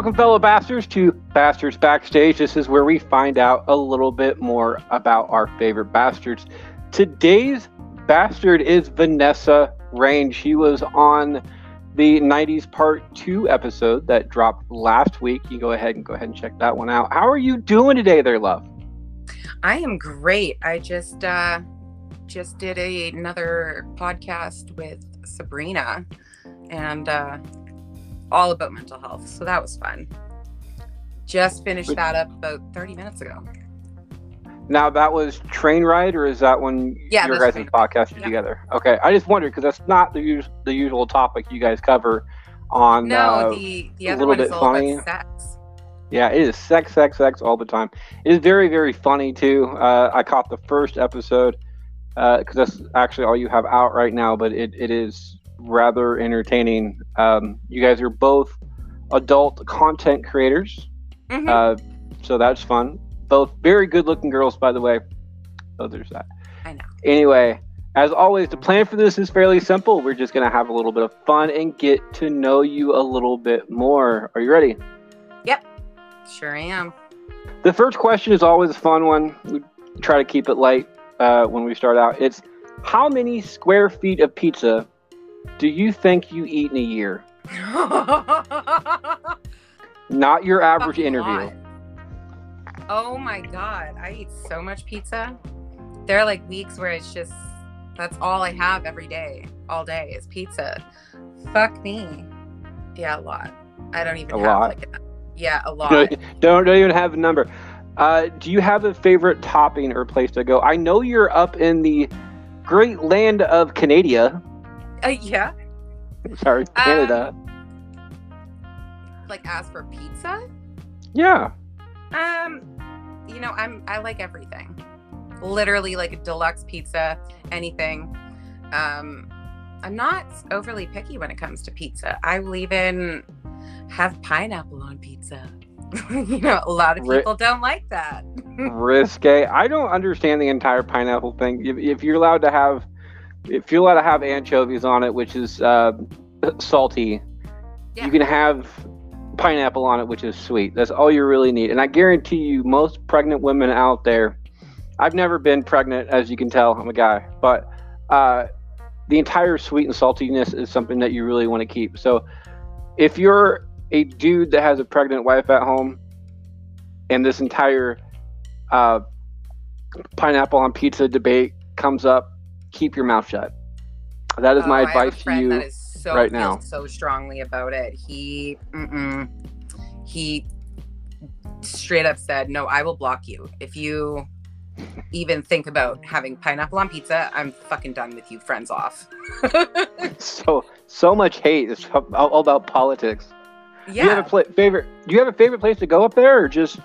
Welcome, fellow bastards, to Bastards Backstage. This is where we find out a little bit more about our favorite bastards. Today's bastard is Vanessa Rayne. She was on the 90s Part 2 episode that dropped last week. You go ahead and go ahead and check that one out. How are you doing today, there, love? I am great. I just uh just did a, another podcast with Sabrina and uh all about mental health. So that was fun. Just finished that up about 30 minutes ago. Now that was train ride, or is that when Yeah, your guys' podcast together? Okay, I just wondered because that's not the us- the usual topic you guys cover on. No, uh, the the a other little one is bit all funny. about sex. yeah, it is sex, sex, sex all the time. It is very, very funny too. Uh, I caught the first episode because that's actually all you have out right now, but it, it is rather entertaining. Um, you guys are both adult content creators. Mhm. Uh, so that's fun. Both very good looking girls, by the way. So there's that. I know. Anyway, as always, the plan for this is fairly simple. We're just going to have a little bit of fun and get to know you a little bit more. Are you ready? Yep, sure am. The first question is always a fun one. We try to keep it light uh, when we start out. It's how many square feet of pizza do you think you eat in a year? Not your average Fucking interview. lot. Oh my god, I eat so much pizza. There are like weeks where it's just that's all I have every day, all day is pizza. Fuck me. Yeah, a lot. I don't even A have lot? like a, yeah, a lot. don't, don't don't even have a number. Uh, do you have a favorite topping or place to go? I know you're up in the great land of Canada. Uh, yeah. Sorry, Canada. Like as for pizza, yeah. um, you know, I'm I like everything. Literally like a deluxe pizza, anything. Um, I'm not overly picky when it comes to pizza. I will even have pineapple on pizza. you know, a lot of people don't like that. risque. I don't understand the entire pineapple thing. If, if you're allowed to have, if you're allowed to have anchovies on it, which is uh, salty, Yeah. you can have pineapple on it, which is sweet. That's all you really need. And I guarantee you, most pregnant women out there, I've never been pregnant, as you can tell, I'm a guy, but uh, the entire sweet and saltiness is something that you really want to keep. So if you're a dude that has a pregnant wife at home, and this entire uh, pineapple on pizza debate comes up, keep your mouth shut. That is my Oh, a advice to you. That is so right now. so strongly about it. He, he straight up said, "No, I will block you if you even think about having pineapple on pizza. I'm fucking done with you. Friends off." so so much hate. It's all, about politics. Do you have yeah. a pla- favorite? Do you have a favorite place to go up there, or just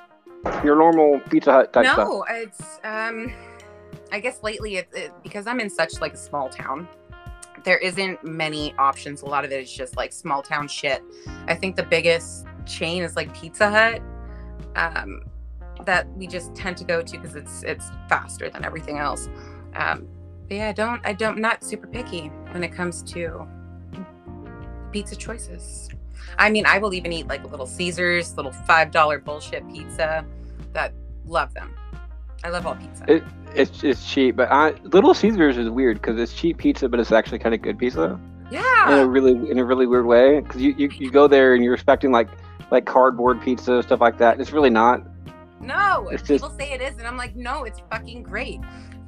your normal Pizza Hut type stuff? No, it's um, I guess lately it, it because I'm in such like a small town. There isn't many options. A lot of it is just like small town shit. I think the biggest chain is like Pizza Hut, um, that we just tend to go to because it's it's faster than everything else. Um, but yeah, I don't I don't not super picky when it comes to pizza choices. I mean, I will even eat like a little Caesars, little five dollar bullshit pizza. That love them. I love all pizza. It, it's it's cheap, but I, Little Caesars is weird because it's cheap pizza, but it's actually kind of good pizza Yeah. in a yeah. really in a really weird way. Because you, you you go there and you're expecting like like cardboard pizza stuff like that. It's really not. No, It's people say it is, and I'm like, no, it's fucking great.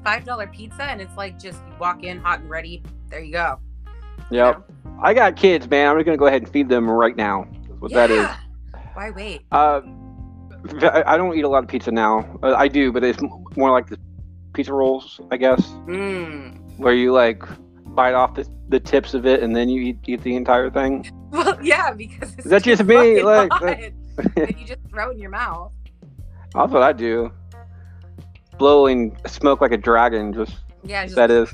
Five dollar pizza, and it's like just you walk in hot and ready. There you go. you Yep. know? I got kids, man. I'm just gonna go ahead and feed them right now. That's what that is. Why wait? Uh, I don't eat a lot of pizza now. Uh, I do, but it's more like the pizza rolls, I guess, Mm. where you like bite off the, the tips of it and then you eat, eat the entire thing. Well, yeah, because it's That's just me, like, that- you just throw it in your mouth. That's what I do. Blowing smoke like a dragon, just Yeah, just, that is.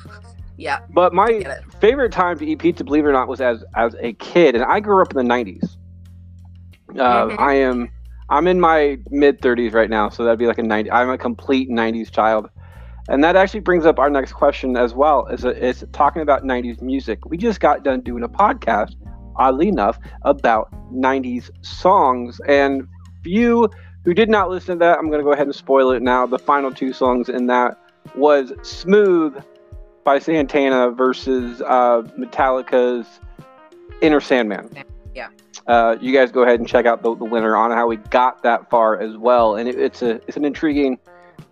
yeah. But my favorite time to eat pizza, believe it or not, was as as a kid, and I grew up in the '90s. Uh, Mhm. I am I'm in my mid 30s right now, so that'd be like a 90. I'm a complete 90s child, and that actually brings up our next question as well. Is is talking about 90s music. We just got done doing a podcast, oddly enough, about '90s songs. And for you who did not listen to that, I'm going to go ahead and spoil it now. The final two songs in that was "Smooth" by Santana versus uh, Metallica's "Enter Sandman." Yeah. Uh, you guys go ahead and check out the, the winner on how we got that far as well, and it, it's a it's an intriguing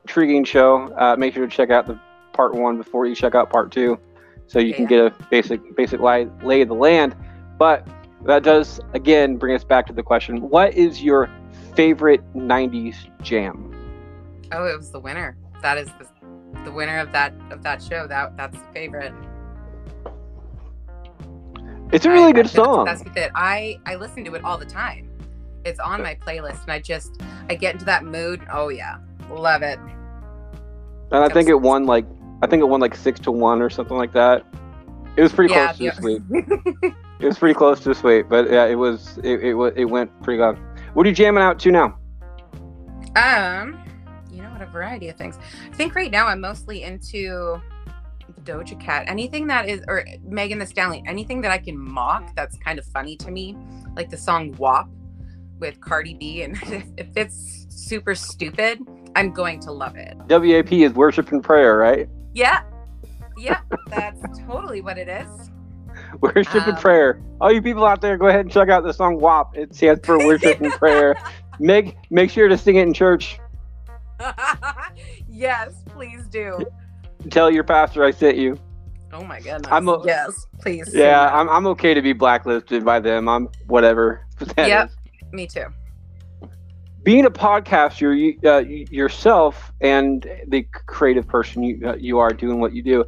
intriguing show. Uh, make sure to check out the part one before you check out part two, so you can get a basic basic lay, lay of the land. But that does again bring us back to the question: What is your favorite '90s jam? Oh, it was the winner. That is the, the winner of that of that show. That that's the favorite. It's a really I've good been song. obsessed with it. I I listen to it all the time. It's on my playlist, and I just I get into that mood. Oh yeah, love it. And I think it won like I think it won like six to one or something like that. It was pretty yeah, close to yeah. a sweep. It was pretty close to a sweep, but yeah, it was it it, it went pretty good. What are you jamming out to now? Um, you know what? A variety of things. I think right now I'm mostly into Doja Cat. Anything that is, or Megan Thee Stallion. Anything that I can mock that's kind of funny to me, like the song "WAP" with Cardi B. And if, if it's super stupid, I'm going to love it. WAP is worship and prayer, right? Yeah, yeah, that's totally what it is. Worship and Um, prayer. All you people out there, go ahead and check out the song WAP. It stands for worship and prayer. Make make sure to sing it in church. yes, please do. Tell your pastor I sent you. Oh my goodness. I'm a- yes, please. Yeah. I'm, I'm okay to be blacklisted by them. I'm whatever. that Yep. is. me too. being a podcaster you, uh, yourself and the creative person you, uh, you are doing what you do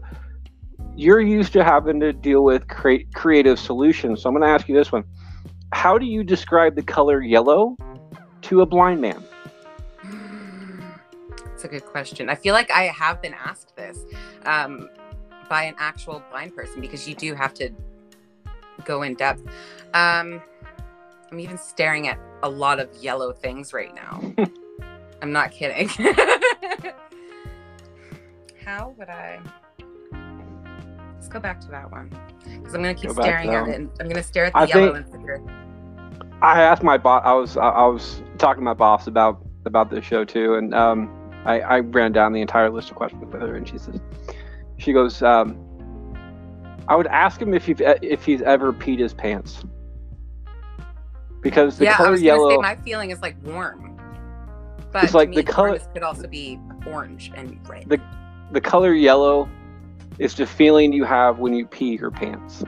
you're used to having to deal with create creative solutions so i'm going to ask you this one how do you describe the color yellow to a blind man A good question. I feel like I have been asked this um, by an actual blind person because you do have to go in depth. Um, I'm even staring at a lot of yellow things right now. I'm not kidding. How would I? Let's go back to that one because I'm gonna keep Go staring at it. And I'm gonna stare at the I yellow and figure. i asked my boss i was I, I was talking to my boss about about this show too and um, I, I ran down the entire list of questions with her and she says she goes um, i would ask him if, you've, if he's ever peed his pants because the yeah, I color was yellow say my feeling is like warm, but It's like me, the color- could also be orange and red. The- the color yellow is the feeling you have when you pee your pants.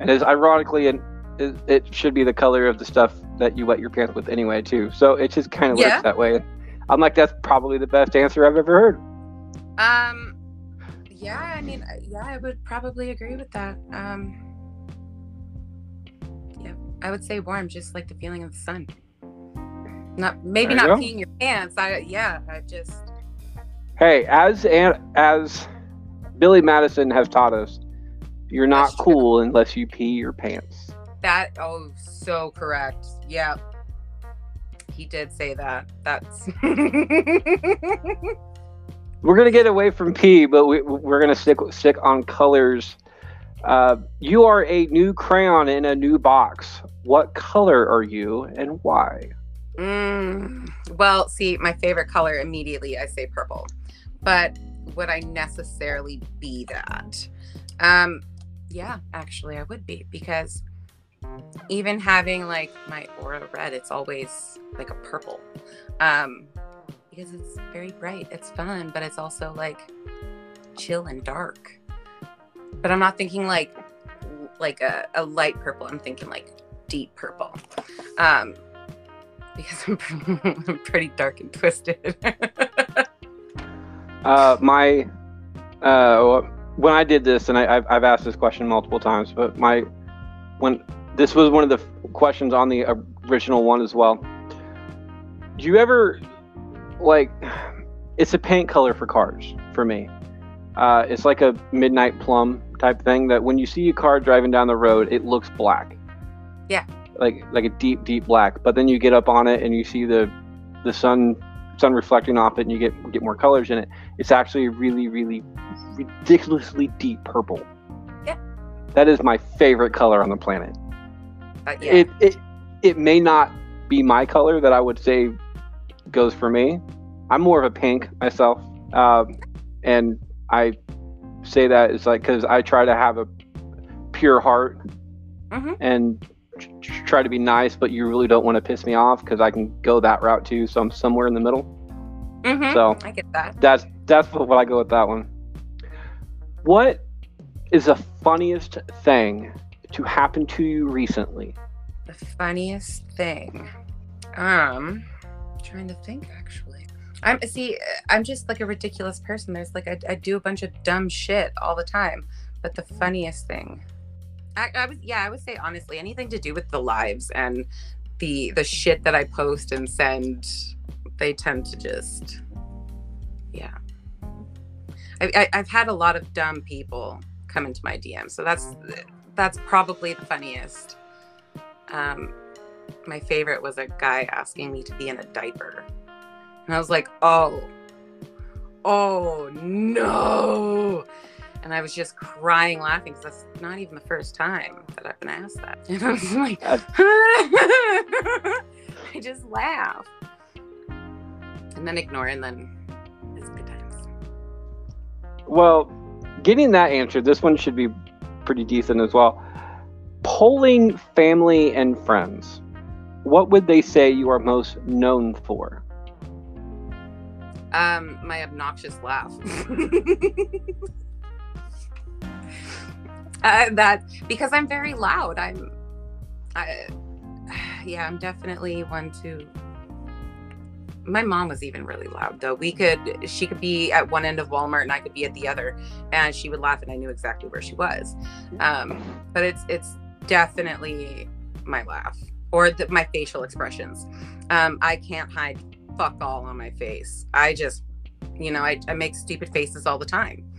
And as ironically, it, it should be the color of the stuff that you wet your pants with anyway, too. So it just kind of Yeah. works that way. I'm like, that's probably the best answer I've ever heard. Um, yeah, I mean, uh, yeah, I would probably agree with that. Um, yeah, I would say warm, just like the feeling of the sun. Not maybe not go. peeing your pants. I yeah, I just Hey, as and as Billy Madison has taught us, you're not cool unless you pee your pants. that. Oh, so correct. Yeah, he did say that. That's We're gonna get away from pee, but we, we're gonna stick stick on colors. Uh, you are a new crayon in a new box. What color are you and why? Mm, well, see, my favorite color immediately I say purple, but would I necessarily be that? Um, yeah, actually, I would be because even having like my aura read, it's always like a purple, um, because it's very bright. It's fun, but it's also like chill and dark. But I'm not thinking like like a, a light purple. I'm thinking like deep purple. Um, because I'm, pretty dark and twisted. Uh, my uh, when I did this, and I, I've, I've asked this question multiple times, but my when this was one of the questions on the original one as well. Do you ever like? It's a paint color for cars for me. Uh, it's like a midnight plum type thing that when you see a car driving down the road, it looks black. Yeah. Like like a deep deep black. But then you get up on it and you see the the sun sun reflecting off it and you get get more colors in it. It's actually really really ridiculously deep purple. Yeah. That is my favorite color on the planet. But yeah. it it it may not be my color that I would say goes for me. I'm more of a pink myself, um, and I say that it's like because I try to have a pure heart Mhm. and tr- tr- try to be nice, but you really don't want to piss me off because I can go that route too. So I'm somewhere in the middle. Mhm. So I get that. that's that's what I go with that one. What is the funniest thing to happen to you recently? The funniest thing. Um, trying to think actually. I'm see. I'm just like a ridiculous person. There's like I, I do a bunch of dumb shit all the time. But the funniest thing, I, I was yeah, I would say honestly, anything to do with the lives and the the shit that I post and send, they tend to just, yeah. I, I, I've had a lot of dumb people come into my DM, so that's that's probably the funniest. Um, my favorite was a guy asking me to be in a diaper. And I was like, oh, oh no. And I was just crying laughing because that's not even the first time that I've been asked that. And I was like, Uh, I just laugh. And then ignore, and then it's good times. Well, getting that answer, this one should be pretty decent as well. Polling family and friends, what would they say you are most known for? Um, my obnoxious laugh. uh, that because I'm very loud. I'm, I, yeah, I'm definitely one to. My mom was even really loud though. We could, she could be at one end of Walmart and I could be at the other, and she would laugh and I knew exactly where she was. Um, but it's it's definitely my laugh or the, my facial expressions. Um, I can't hide fuck all on my face. I just, you know, I, I make stupid faces all the time.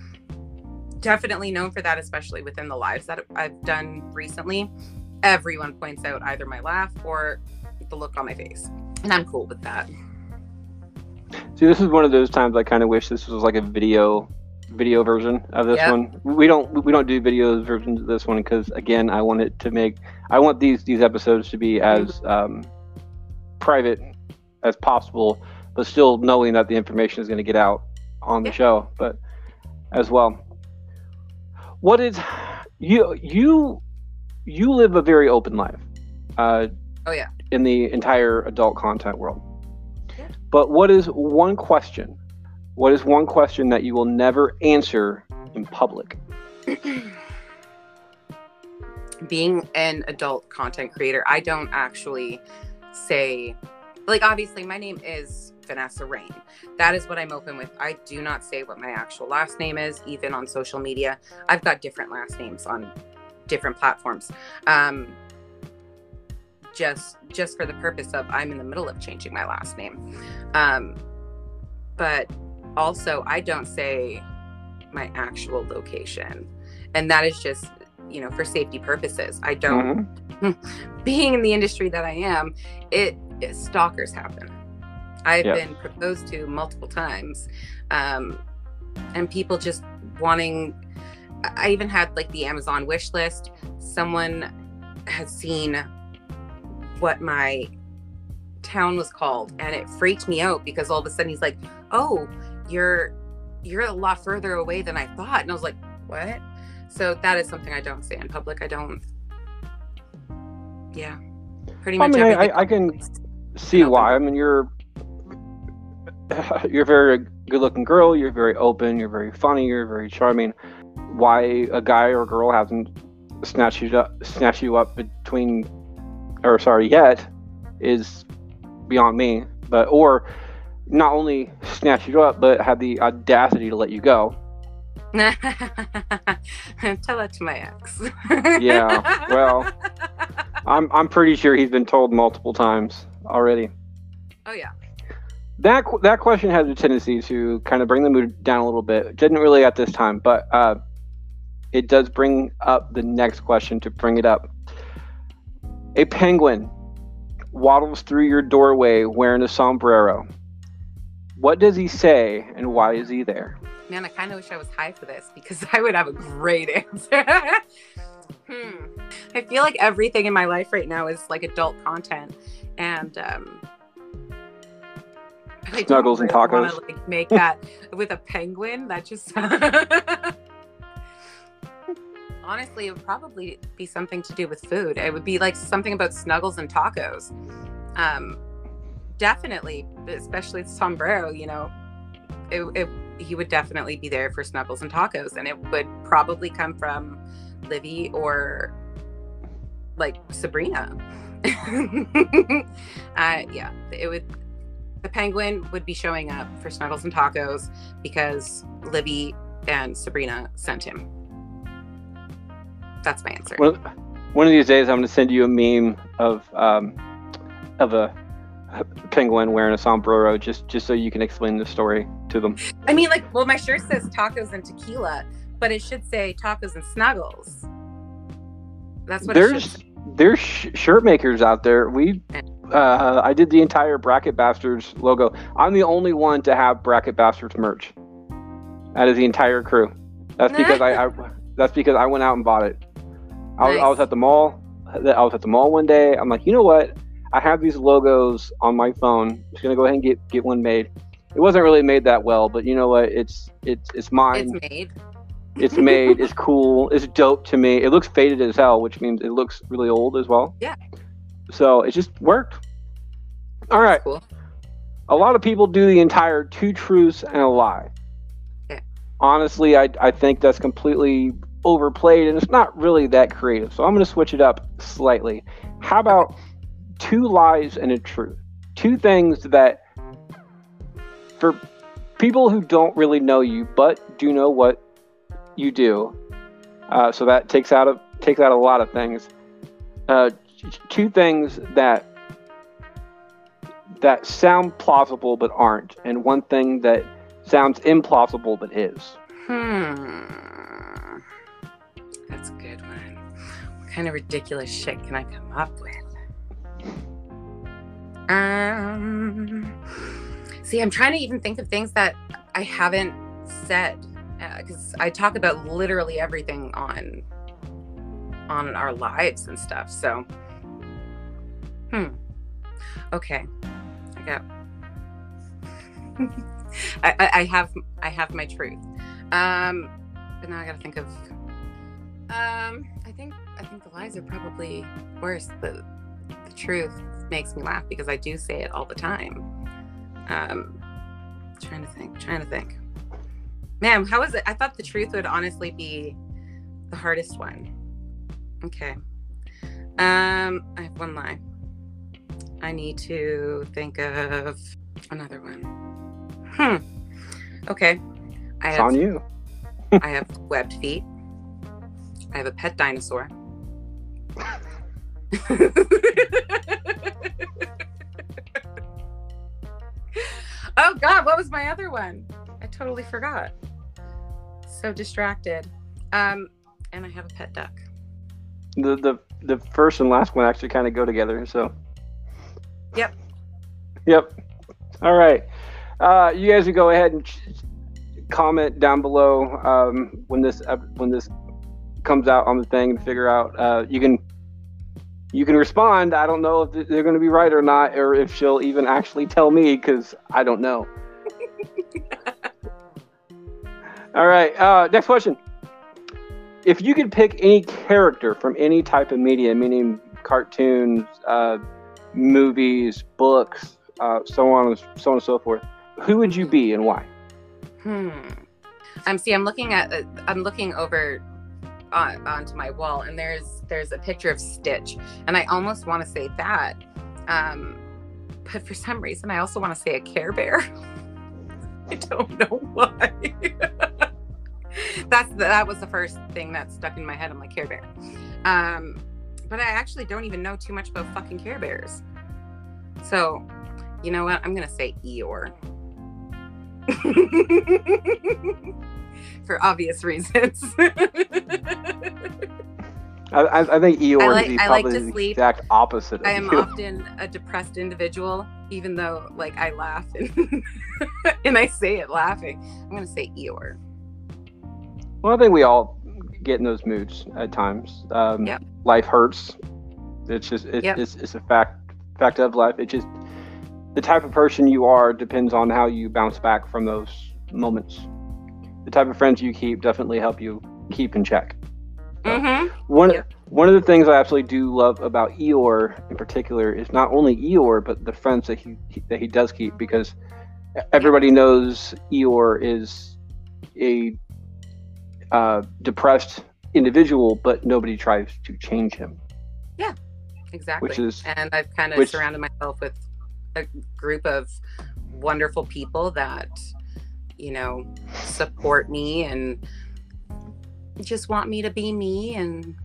Definitely known for that, especially within the lives that I've done recently. Everyone points out either my laugh or the look on my face. And I'm cool with that. See, this is one of those times I kind of wish this was like a video video version of this Yep. one. We don't we don't do videos versions of this one because again, I want it to make I want these these episodes to be as um, private as possible, but still knowing that the information is going to get out on the Yeah. show, but as well. What is you you you live a very open life. Uh, Oh, yeah. In the entire adult content world. But what is one question? What is one question that you will never answer in public? Being an adult content creator, I don't actually say, like, obviously, my name is Vanessa Rayne. That is what I'm open with. I do not say what my actual last name is, even on social media. I've got different last names on different platforms. Um, just just for the purpose of I'm in the middle of changing my last name. Um, but also I don't say my actual location. And that is just, you know, for safety purposes. I don't Mhm. being in the industry that I am, it, it stalkers happen. I've Yeah. been proposed to multiple times, um, and people just wanting. I I even had like the Amazon wish list. Someone had seen what my town was called, and it freaked me out because all of a sudden he's like, "Oh, you're you're a lot further away than I thought," and I was like, "What?" So that is something I don't say in public. I don't. Yeah, pretty much. mean, I- everything I- I can- See Open. why? I mean, you're you're a very good-looking girl. You're very open. You're very funny. You're very charming. Why a guy or girl hasn't snatched you up, snatched you up between, or sorry, yet, is beyond me. But or not only snatch you up, but have the audacity to let you go. Tell that to my ex. Yeah, well. I'm I'm pretty sure he's been told multiple times already. oh yeah. That that question has a tendency to kind of bring the mood down a little bit. Didn't really at this time, but uh, it does bring up the next question to bring it up. A penguin waddles through your doorway wearing a sombrero. What does he say, and why is he there? Man, I kind of wish I was high for this because I would have a great answer. hmm. I feel like everything in my life right now is like adult content, and um, I Snuggles and wanna, tacos. like, make that with a penguin. That just honestly, it would probably be something to do with food. It would be like something about snuggles and tacos. Um, definitely, especially the sombrero. You know, it, it, he would definitely be there for snuggles and tacos, and it would probably come from Livy or like Sabrina. uh, yeah, it would. The penguin would be showing up for snuggles and tacos because Livy and Sabrina sent him. That's my answer. One, one of these days, I'm going to send you a meme of um, of a penguin wearing a sombrero, just just so you can explain the story to them. I mean, like, well, my shirt says tacos and tequila, but it should say tacos and snuggles. That's what it There's there's sh- shirt makers out there. We uh, I did the entire Bracket Bastards logo. I'm the only one to have Bracket Bastards merch. Out of the entire crew. That's because I, I that's because I went out and bought it. I was, I was at the mall. I was at the mall one day. I'm like, you know what? I have these logos on my phone. just gonna go ahead and get get one made. It wasn't really made that well, but you know what? It's it's it's mine. It's made. It's made. It's cool. It's dope to me. It looks faded as hell, which means it looks really old as well. Yeah. So it just worked. All right. Cool. A lot of people do the entire two truths and a lie. Yeah. Honestly, I, I think that's completely overplayed and it's not really that creative. So I'm going to switch it up slightly. How about two lies and a truth? Two things that, for people who don't really know you but do know what you do, uh, so that takes out a takes out a lot of things. Uh, two things that that sound plausible but aren't, and one thing that sounds implausible but is. Hmm. Kind of ridiculous shit can I come up with? Um. See, I'm trying to even think of things that I haven't said because I talk about literally everything on on our lives and stuff. So, hmm. Okay, I got. I, I, I have I have my truth. Um, but now I gotta think of. Um, think I think the lies are probably worse. The the truth makes me laugh because I do say it all the time. Um, trying to think, trying to think. Man, how is it? I thought the truth would honestly be the hardest one. Okay. Um, I have one lie. I need to think of another one. Hmm. Okay. I It's have on you. I have webbed feet. I have a pet dinosaur. oh God, what was my other one? I totally forgot. So distracted. Um, and I have a pet duck. The the the first and last one actually kind of go together. So. Yep. Yep. All right. Uh, you guys can go ahead and comment down below um, when this ep- when this comes out on the thing and figure out. Uh, you can you can respond. I don't know if they're going to be right or not, or if she'll even actually tell me because I don't know. All right. Uh, next question. If you could pick any character from any type of media, meaning cartoons, uh, movies, books, uh, so on, and so on and so forth, who would you be and why? Hmm. Um. See, I'm looking at. Uh, I'm looking over on, onto my wall, and there's there's a picture of Stitch, and I almost want to say that. Um, but for some reason, I also want to say a Care Bear. I don't know why. That's that was the first thing that stuck in my head. I'm like Care Bear. Um, but I actually don't even know too much about fucking Care Bears. So, you know what? I'm gonna say Eeyore. For obvious reasons. I, I, think Eeyore I like- be I like probably to the sleep. exact opposite of I am you. often a depressed individual, even though like I laugh and, and I say it laughing. I'm gonna say Eeyore. Well, I think we all get in those moods at times. Um, Yep. Life hurts. It's just it's, Yep. it's, it's a fact fact of life. It just the type of person you are depends on how you bounce back from those moments. The type of friends you keep definitely help you keep in check. Mm-hmm. One Yep. one of the things I absolutely do love about Eeyore in particular is not only Eeyore but the friends that he that he does keep because everybody knows Eeyore is a uh, depressed individual, but nobody tries to change him, Yeah, Exactly. which is and I've kind of which- surrounded myself with a group of wonderful people that, you know, support me and just want me to be me and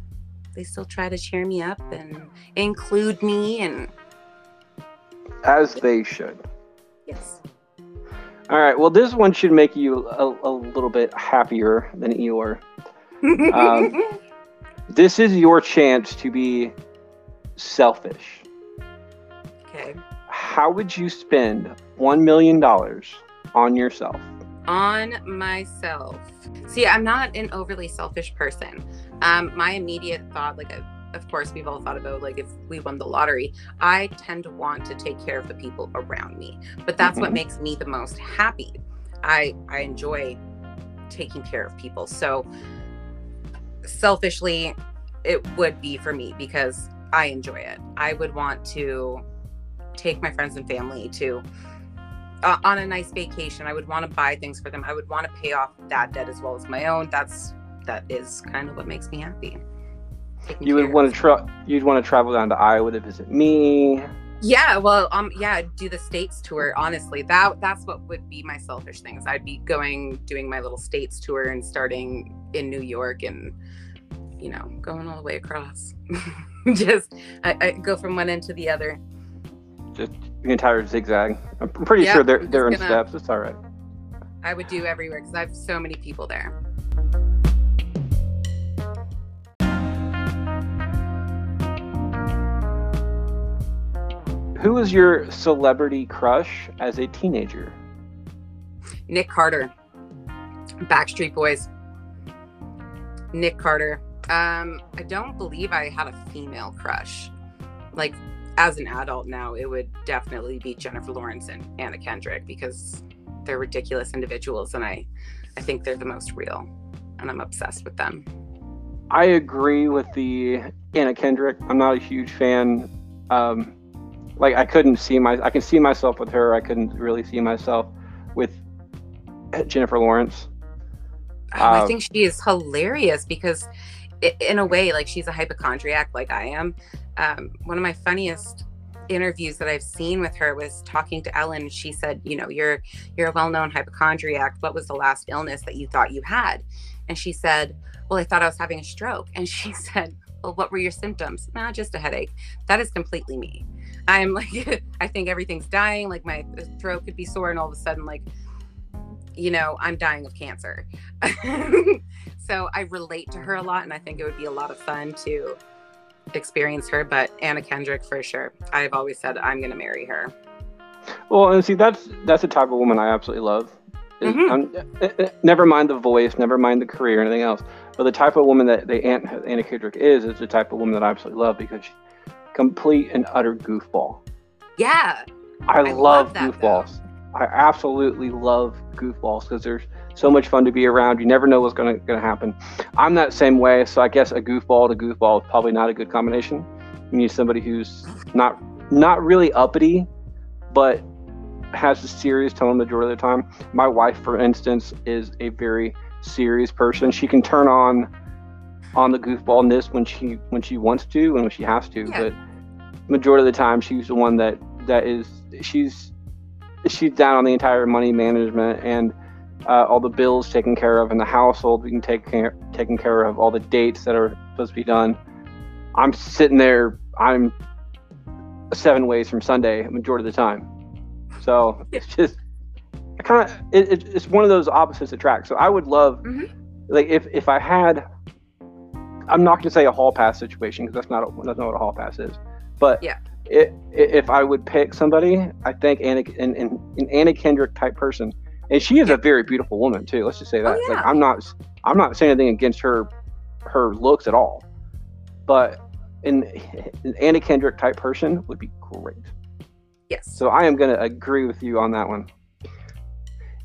they still try to cheer me up and include me and as they should. yes. All right. Well, this one should make you a, a little bit happier than Eeyore. Um, This is your chance to be selfish. okay. How would you spend one million dollars on yourself? On myself. See, I'm not an overly selfish person. Um, my immediate thought, like, of course, we've all thought about like if we won the lottery. I tend to want to take care of the people around me, but that's what Mhm. makes me the most happy. I I enjoy taking care of people. So selfishly, it would be for me because I enjoy it. I would want to take my friends and family to uh, on a nice vacation. I would want to buy things for them. I would want to pay off that debt as well as my own. That's that is kind of what makes me happy. Taking You would want to tra- You'd want to travel down to Iowa to visit me. Yeah, well, um, yeah, do the states tour. Honestly, that that's what would be my selfish things. I'd be going, doing my little states tour, and starting in New York, and you know, going all the way across. Just I, I go from one end to the other. The entire zigzag. I'm pretty Yeah, sure they're they're in gonna- steps. It's all right. I would do everywhere because I have so many people there. Who was your celebrity crush as a teenager? Nick Carter, Backstreet Boys. Nick Carter. Um, I don't believe I had a female crush. Like as an adult now, it would definitely be Jennifer Lawrence and Anna Kendrick because they're ridiculous individuals, and I, I think they're the most real, and I'm obsessed with them. I agree with the Anna Kendrick. I'm not a huge fan. Um, like I couldn't see my, I can see myself with her. I couldn't really see myself with Jennifer Lawrence. Oh, I Uh, think she is hilarious because, in a way, like she's a hypochondriac, like I am. Um, one of my funniest interviews that I've seen with her was talking to Ellen. She said, "You know, you're you're a well-known hypochondriac. What was the last illness that you thought you had?" And she said, "Well, I thought I was having a stroke." And she said, "Well, what were your symptoms?" Nah, just a headache. That is completely me. I'm like, I think everything's dying. Like my throat could be sore, and all of a sudden, like, you know, I'm dying of cancer. so I relate to her a lot, and I think it would be a lot of fun to experience her. But Anna Kendrick, for sure. I've always said I'm going to marry her. Well, and see, that's that's the type of woman I absolutely love. Is- Mhm. I'm- eh, eh, never mind the voice, never mind the career, or anything else. But the type of woman that the Aunt Anna Kendrick is is the type of woman that I absolutely love because she's complete and utter goofball. Yeah. I, I love, love that, goofballs. I absolutely love goofballs because they're so much fun to be around. You never know what's gonna gonna happen. I'm that same way, so I guess a goofball to goofball is probably not a good combination. You need somebody who's not not really uppity, but has a serious tone the majority of the time. My wife, for instance, is a very serious person. She can turn on on the goofballness when she when she wants to and when she has to, Yeah. but majority of the time she's the one that that is she's she's down on the entire money management and uh, all the bills taken care of and the household being taken care, taken care of all the dates that are supposed to be done i'm sitting there i'm seven ways from sunday majority of the time so it's just i kind of it, it, it's one of those opposites attract so i would love Mhm. like if if i had i'm not going to say a hall pass situation because that's not a, that's not what a hall pass is but Yeah. it, if I would pick somebody, I think Anna, an, an, an Anna Kendrick type person, and she is a very beautiful woman too. Let's just say that. Oh, yeah. Like I'm not, I'm not saying anything against her her looks at all. But an, an Anna Kendrick type person would be great. Yes. So I am going to agree with you on that one.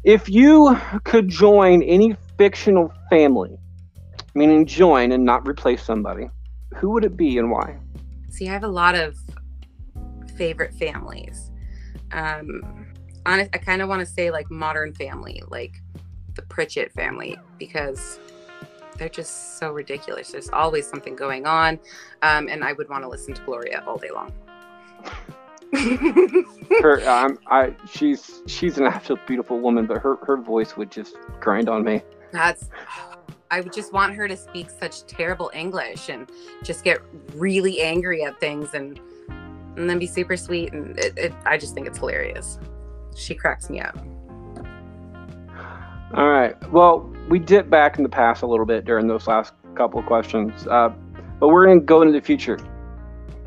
If you could join any fictional family, meaning join and not replace somebody, who would it be and why? See, I have a lot of favorite families. Um, honest, I kind of want to say like Modern Family, like the Pritchett family, because they're just so ridiculous. There's always something going on, um, and I would want to listen to Gloria all day long. her, um, I, she's she's an absolute beautiful woman, but her her voice would just grind on me. That's. I would just want her to speak such terrible English and just get really angry at things and and then be super sweet and it, it, I just think it's hilarious. She cracks me up. All right. Well, we dipped back in the past a little bit during those last couple of questions, uh, but we're going to go into the future.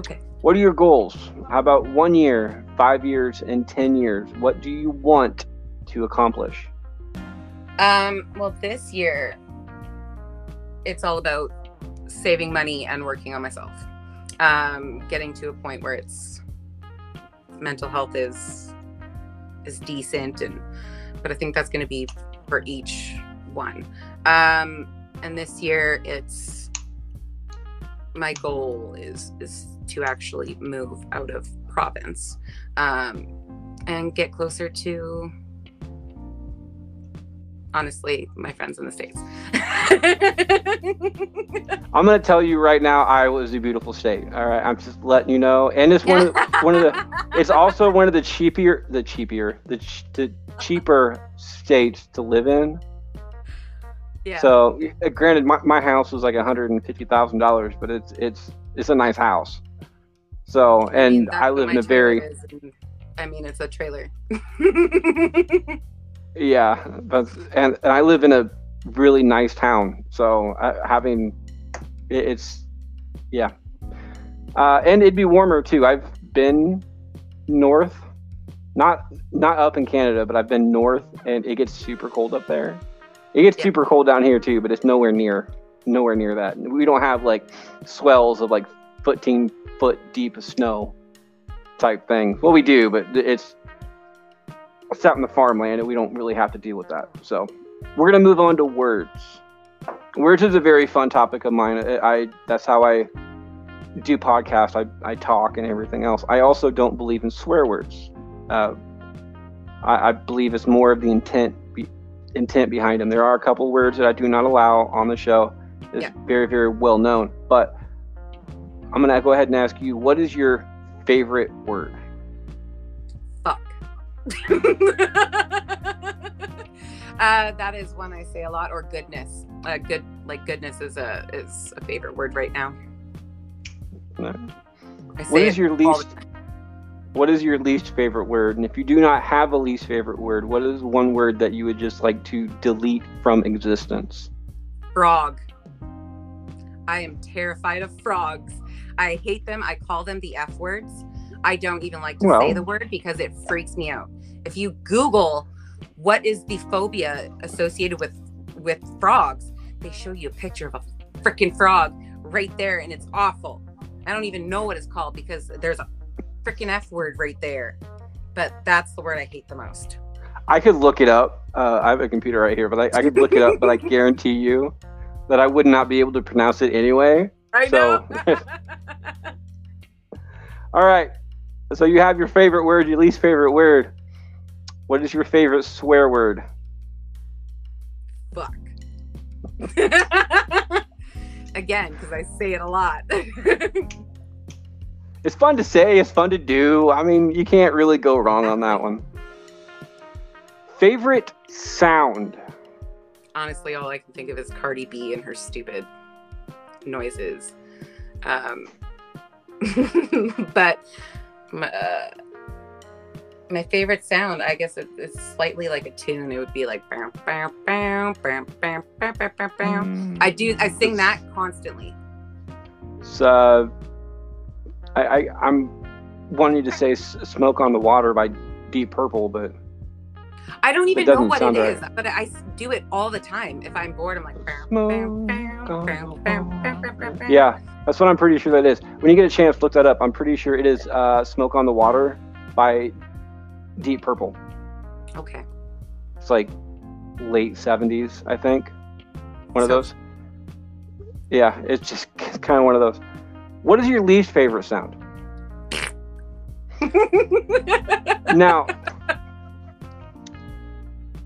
Okay. What are your goals? How about one year, five years, and 10 years? What do you want to accomplish? Um, well, this year, it's all about saving money and working on myself. Um, getting to a point where it's mental health is is decent and but I think that's going to be for each one. Um, and this year, it's my goal is is to actually move out of province um, and get closer to honestly my friends in the states. I'm going to tell you right now iowa is a beautiful state all right? I'm just letting you know. And it's one of the, one of the it's also one of the cheaper the cheaper the, ch- the cheaper states to live in. Yeah. So uh, granted my, my house was like $150000 but it's it's it's a nice house. So and I, mean, I live in a very is, I mean it's a trailer Yeah, but and, and I live in a really nice town, so uh, having it, it's yeah, uh, and it'd be warmer too. I've been north, not not up in Canada, but I've been north, and it gets super cold up there. It gets Yeah. super cold down here too, but it's nowhere near nowhere near that. We don't have like swells of like 15 foot deep of snow type thing. Well, we do, but it's it's out in the farmland and we don't really have to deal with that. So we're gonna move on to words. Words is a very fun topic of mine. I, I that's how I do podcasts. I, I talk and everything else. I also don't believe in swear words. Uh, I, I believe it's more of the intent be, intent behind them. There are a couple words that I do not allow on the show. It's Yeah. very very well known. But I'm gonna go ahead and ask you, what is your favorite word? Uh, that is one I say a lot, or goodness. Uh, good, like goodness is a is a favorite word right now. No. I say What is your least what is your least favorite word? And if you do not have a least favorite word, what is one word that you would just like to delete from existence? frog? I am terrified of frogs. I hate them. I call them the F words. I don't even like to say the word because it freaks me out. If you Google what is the phobia associated with with frogs, they show you a picture of a freaking frog right there, and it's awful. I don't even know what it's called because there's a freaking F word right there. But that's the word I hate the most. I could look it up. Uh, I have a computer right here, but I, I could look it up, but I guarantee you that I would not be able to pronounce it anyway. I So- know. All right. So you have your favorite word, your least favorite word. What is your favorite swear word? fuck. Again, because I say it a lot. It's fun to say, it's fun to do. I mean, you can't really go wrong on that one. Favorite sound? Honestly, all I can think of is Cardi B and her stupid noises. Um, but my, uh, my favorite sound, I guess it, it's slightly like a tune. It would be like. "Bow, bow, bow, bow, bow, bow, bow, bow, bow." I do. I sing that constantly. It's, uh, I, I, I'm wanting to say Smoke on the Water by Deep Purple, but I don't even know what it sound is, but I s- do it all the time. If I'm bored, I'm like. "Bow, bow, Smoke bow, on the wall. Yeah, that's what I'm pretty sure that is. When you get a chance, look that up. I'm pretty sure it is uh, "Smoke on the Water" by Deep Purple. Okay. It's like late 70s, I think. One of those. Yeah, it's just kind of one of those. What is your least favorite sound? now,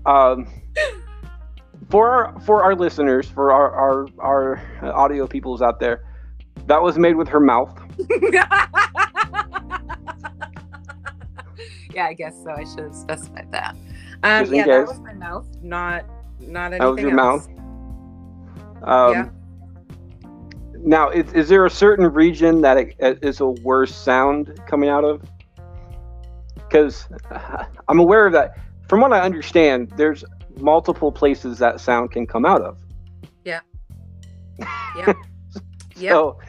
um, for our for our listeners, for our our, our audio peoples out there, that was made with her mouth. yeah, I guess so. I should have specified that. Um, yeah, that was my mouth, not not anything That was your else. Um, Yeah. Now, is, is there a certain region that it, it is a worse sound coming out of? Because I'm aware of that. From what I understand, there's multiple places that sound can come out of. Yeah. Yeah. So,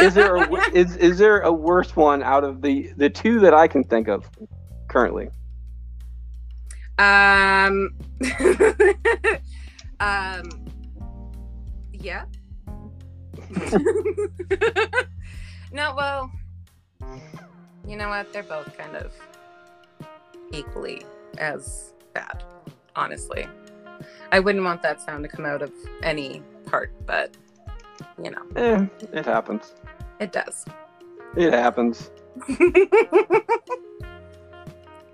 is there a, is is there a worse one out of the the two that I can think of currently? Um. um. Yeah. no, well, you know what? They're both kind of equally as bad, honestly. I wouldn't want that sound to come out of any part, but you know, Eh, it happens. it does. It happens.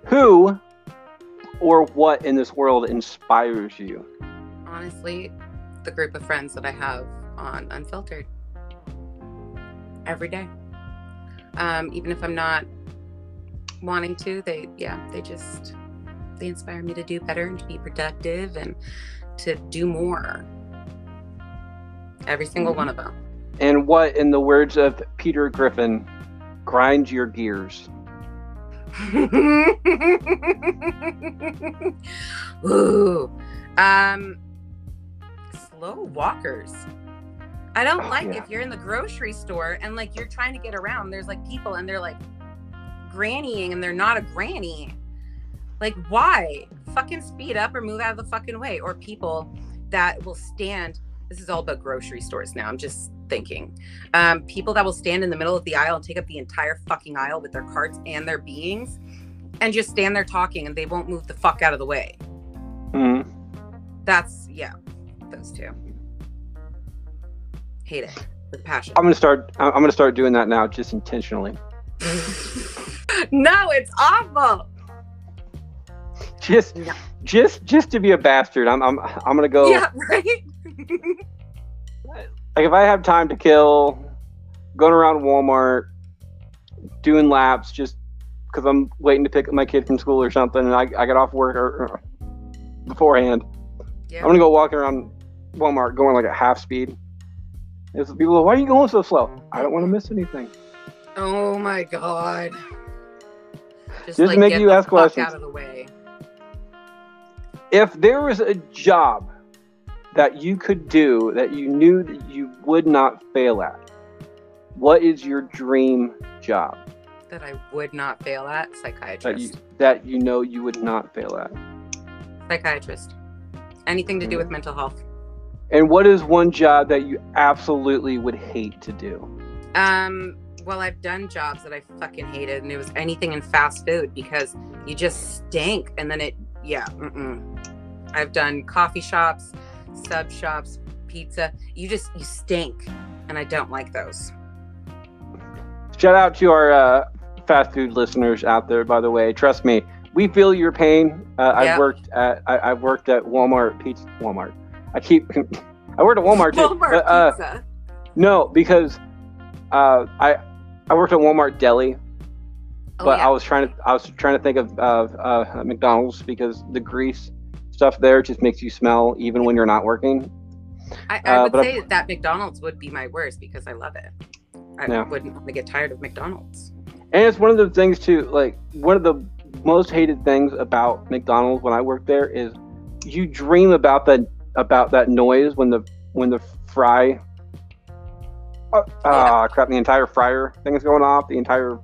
Who or what in this world inspires you? honestly the group of friends that I have on Unfiltrd every day. Um, even if I'm not wanting to, they yeah, they just they inspire me to do better and to be productive and to do more. Every single one of them. And what, in the words of Peter Griffin, grind your gears? Ooh. Um slow walkers. I don't Oh, like yeah. if you're in the grocery store and like you're trying to get around, there's like people and they're like grannying and they're not a granny. Like why? Fucking speed up or move out of the fucking way. Or people that will stand. This is all about grocery stores now. I'm just thinking. Um, people that will stand in the middle of the aisle and take up the entire fucking aisle with their carts and their beings and just stand there talking and they won't move the fuck out of the way. Hmm. That's yeah, those two. Hate it with passion. I'm gonna start. I'm I'm gonna start doing that now, just intentionally. no, it's awful. Just, No. just, just to be a bastard. I'm, I'm, I'm gonna go. Yeah, right. Like if I have time to kill, going around Walmart, doing laps, just because I'm waiting to pick up my kid from school or something, and I, I get off work or, or beforehand. yeah. I'm gonna go walking around Walmart going like at half speed. It's people, are, why are you going so slow? I don't want to miss anything. Oh my god. Just make get you the ask questions. out of the way. If there was a job that you could do that you knew that you would not fail at, what is your dream job That I would not fail at that psychiatrist. you that you know you would not fail at? Psychiatrist. Anything to do with mental health. And what is one job that you absolutely would hate to do? Um, well, I've done jobs that I fucking hated, and it was anything in fast food because you just stink. And then it, yeah, mm-mm. I've done coffee shops, sub shops, pizza. You just, you stink. And I don't like those. Shout out to our uh, fast food listeners out there. By the way, trust me, we feel your pain. Uh, Yeah. I've worked at I, I've worked at Walmart Pizza Walmart. I keep I worked at Walmart too. Walmart but, uh, pizza. no, because uh, I I worked at Walmart Deli, Oh, but yeah. I was trying to I was trying to think of of uh, McDonald's because the grease stuff there just makes you smell even when you're not working. I, I uh, would say that McDonald's would be my worst because I love it. I Yeah. wouldn't want to get tired of McDonald's. And it's one of the things too, like one of the most hated things about McDonald's when I worked there is you dream about that about that noise when the when the fry uh, ah, crap the entire fryer thing is going off, the entire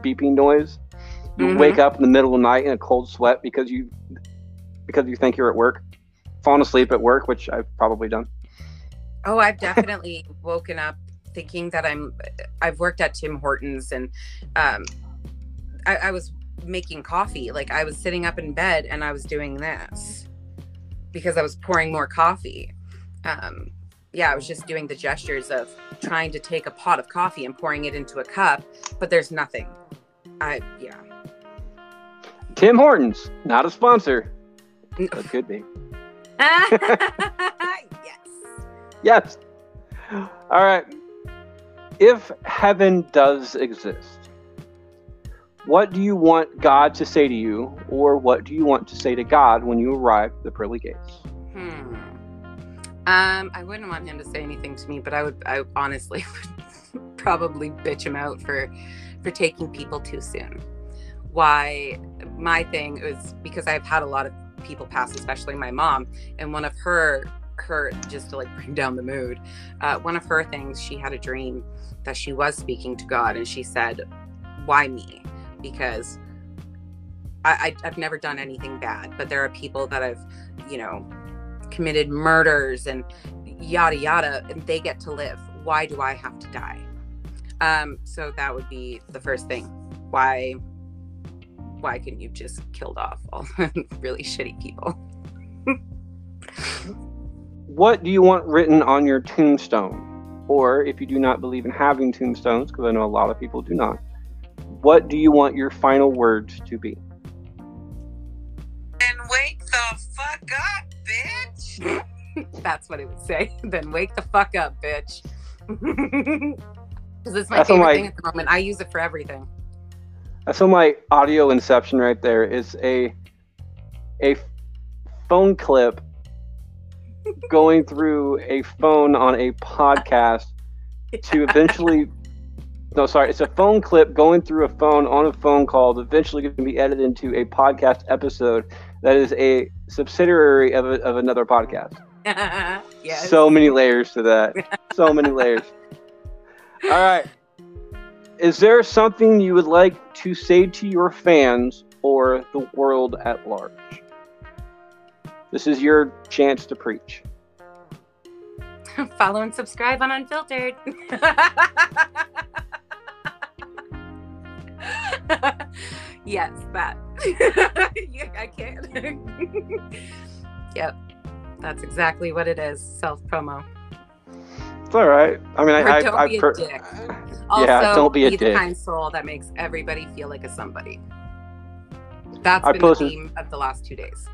beeping noise. You Mhm. wake up in the middle of the night in a cold sweat because you because you think you're at work, falling asleep at work, which I've probably done. Oh, I've definitely woken up thinking that I'm. I've worked at Tim Hortons, and um, I, I was making coffee. Like I was sitting up in bed and I was doing this because I was pouring more coffee. Um, yeah, I was just doing the gestures of trying to take a pot of coffee and pouring it into a cup, but there's nothing. I yeah. Tim Hortons, not a sponsor, but could be. yes. Yes. All right. If heaven does exist, what do you want God to say to you, or what do you want to say to God when you arrive at the pearly gates? Hmm. Um, I wouldn't want him to say anything to me, but I would. I honestly would probably bitch him out for for taking people too soon. Why? My thing is because I've had a lot of people pass, especially my mom, and one of her her just to like bring down the mood. Uh, one of her things, she had a dream that she was speaking to God, and she said, "Why me?" Because I, I I've never done anything bad, but there are people that I've, you know, committed murders and yada yada, and they get to live. Why do I have to die? Um, so that would be the first thing. Why why couldn't you just killed off all the really shitty people? what do you want written on your tombstone? Or if you do not believe in having tombstones, because I know a lot of people do not, what do you want your final words to be? Then wake the fuck up, bitch. That's what it would say. then wake the fuck up, bitch. Because it's my That's favorite my- thing at the moment. I use it for everything. So my audio inception right there is a a phone clip going through a phone on a podcast to eventually no sorry it's a phone clip going through a phone on a phone call eventually going to be edited into a podcast episode that is a subsidiary of, a, of another podcast. Yes. so many layers to that. So many layers. All right is there something you would like to say to your fans or the world at large this is your chance to preach Follow and subscribe on Unfiltrd. yes, that. yeah, I can't. yep, that's exactly what it is. Self promo. It's all right i mean Or i don't i, be I a per- dick. yeah Also, don't be a the dick kind soul that makes everybody feel like a somebody. That's I been posted- the theme of the last two days.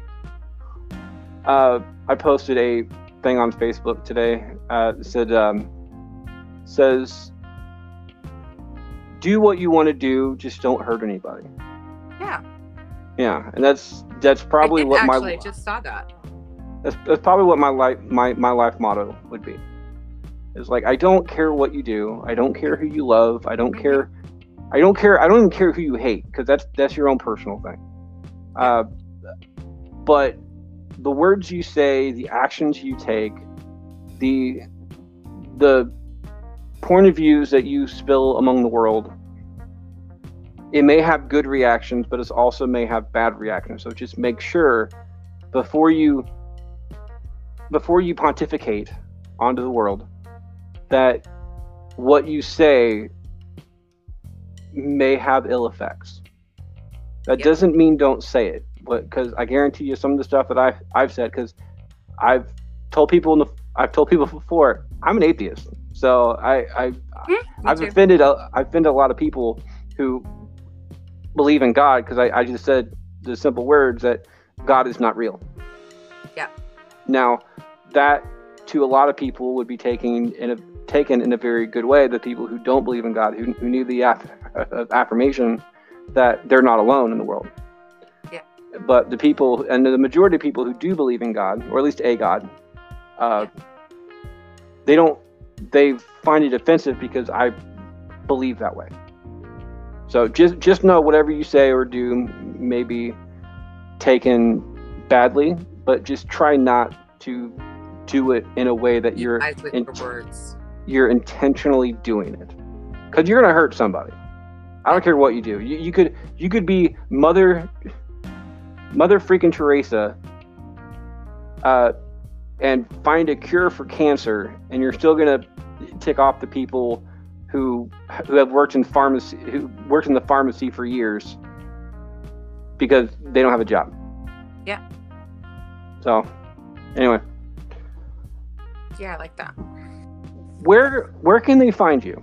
uh, I posted a thing on Facebook today. Uh, said, um, says, do what you want to do, just don't hurt anybody. Yeah, Yeah, and that's that's probably what actually. my I just saw that. that's, that's probably what my life my my life motto would be. Is like I don't care what you do. I don't care who you love. I don't care. I don't care. I don't even care who you hate because that's that's your own personal thing. Uh, but the words you say, the actions you take, the the point of views that you spill among the world, it may have good reactions, but it also may have bad reactions. So just make sure before you before you pontificate onto the world that what you say may have ill effects. That Yep. doesn't mean don't say it, but because I guarantee you some of the stuff that I've I've said because I've told people in the I've told people before I'm an atheist, so I I hmm, me I've offended a, I've offended a lot of people who believe in God because I, I just said the simple words that God is not real. Yeah. Now, that to a lot of people would be taken in a taken in a very good way. The people who don't believe in God, who, who need the aff- uh, affirmation that they're not alone in the world. Yeah. But the people, and the majority of people who do believe in God, or at least a God, uh, they don't. They find it offensive because I believe that way. So just just know whatever you say or do may be taken badly, but just try not to do it in a way that you're with in- words. you're intentionally doing it because you're gonna hurt somebody i don't care what you do you, you could you could be mother mother freaking teresa uh and find a cure for cancer, and you're still going to tick off the people who who have worked in pharmacy who worked in the pharmacy for years because they don't have a job. Yeah. So, anyway, Yeah, I like that. where where can they find you?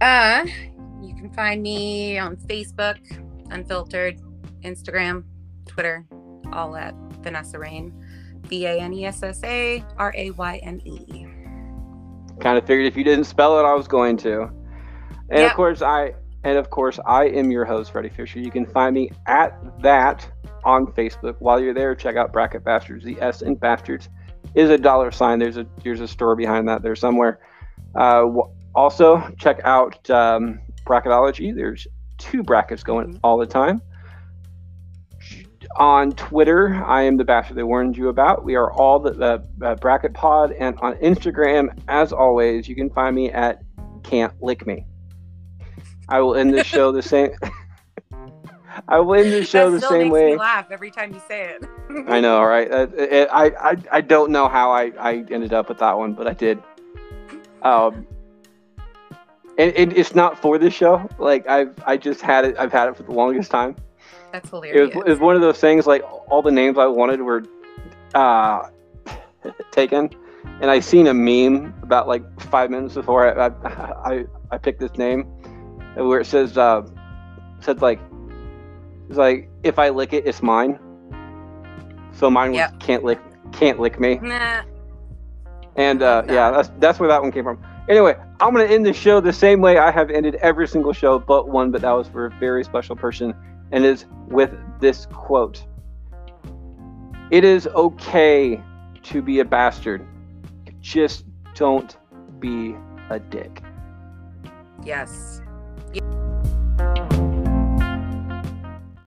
Uh, you can find me on Facebook, Unfiltrd, Instagram, Twitter, all at Vanessa Rayne. V A N E S S A R A Y N E. Kind of figured if you didn't spell it, I was going to. And of course, I and of course I am your host, Freddie Fisher. You can find me at that on Facebook. While you're there, check out Bracket Bastards. The S in Bastards is a dollar sign. There's a there's a store behind that there somewhere. Uh, also, check out um, Bracketology. There's two brackets going Mhm. all the time. On Twitter, I am the bachelor they warned you about. We are all the, the uh, Bracket Pod, and on Instagram, as always, you can find me at Can't Lick Me. I will end this show the same. I will end this show the same makes way. me laugh every time you say it. I know, right? Uh, I, I I don't know how I, I ended up with that one, but I did. Um, and, it's not for this show. Like I've I just had it. I've had it for the longest time. That's It was, hilarious. it was one of those things. Like all the names I wanted were uh, taken, and I seen a meme about like five minutes before I I, I, I picked this name, where it says uh, said like it's like if I lick it, it's mine. So mine was Yep. can't lick can't lick me. Nah, And uh, that. yeah, that's that's where that one came from. Anyway, I'm gonna end the show the same way I have ended every single show but one, but that was for a very special person, and is with this quote: "It is okay to be a bastard, just don't be a dick." yes.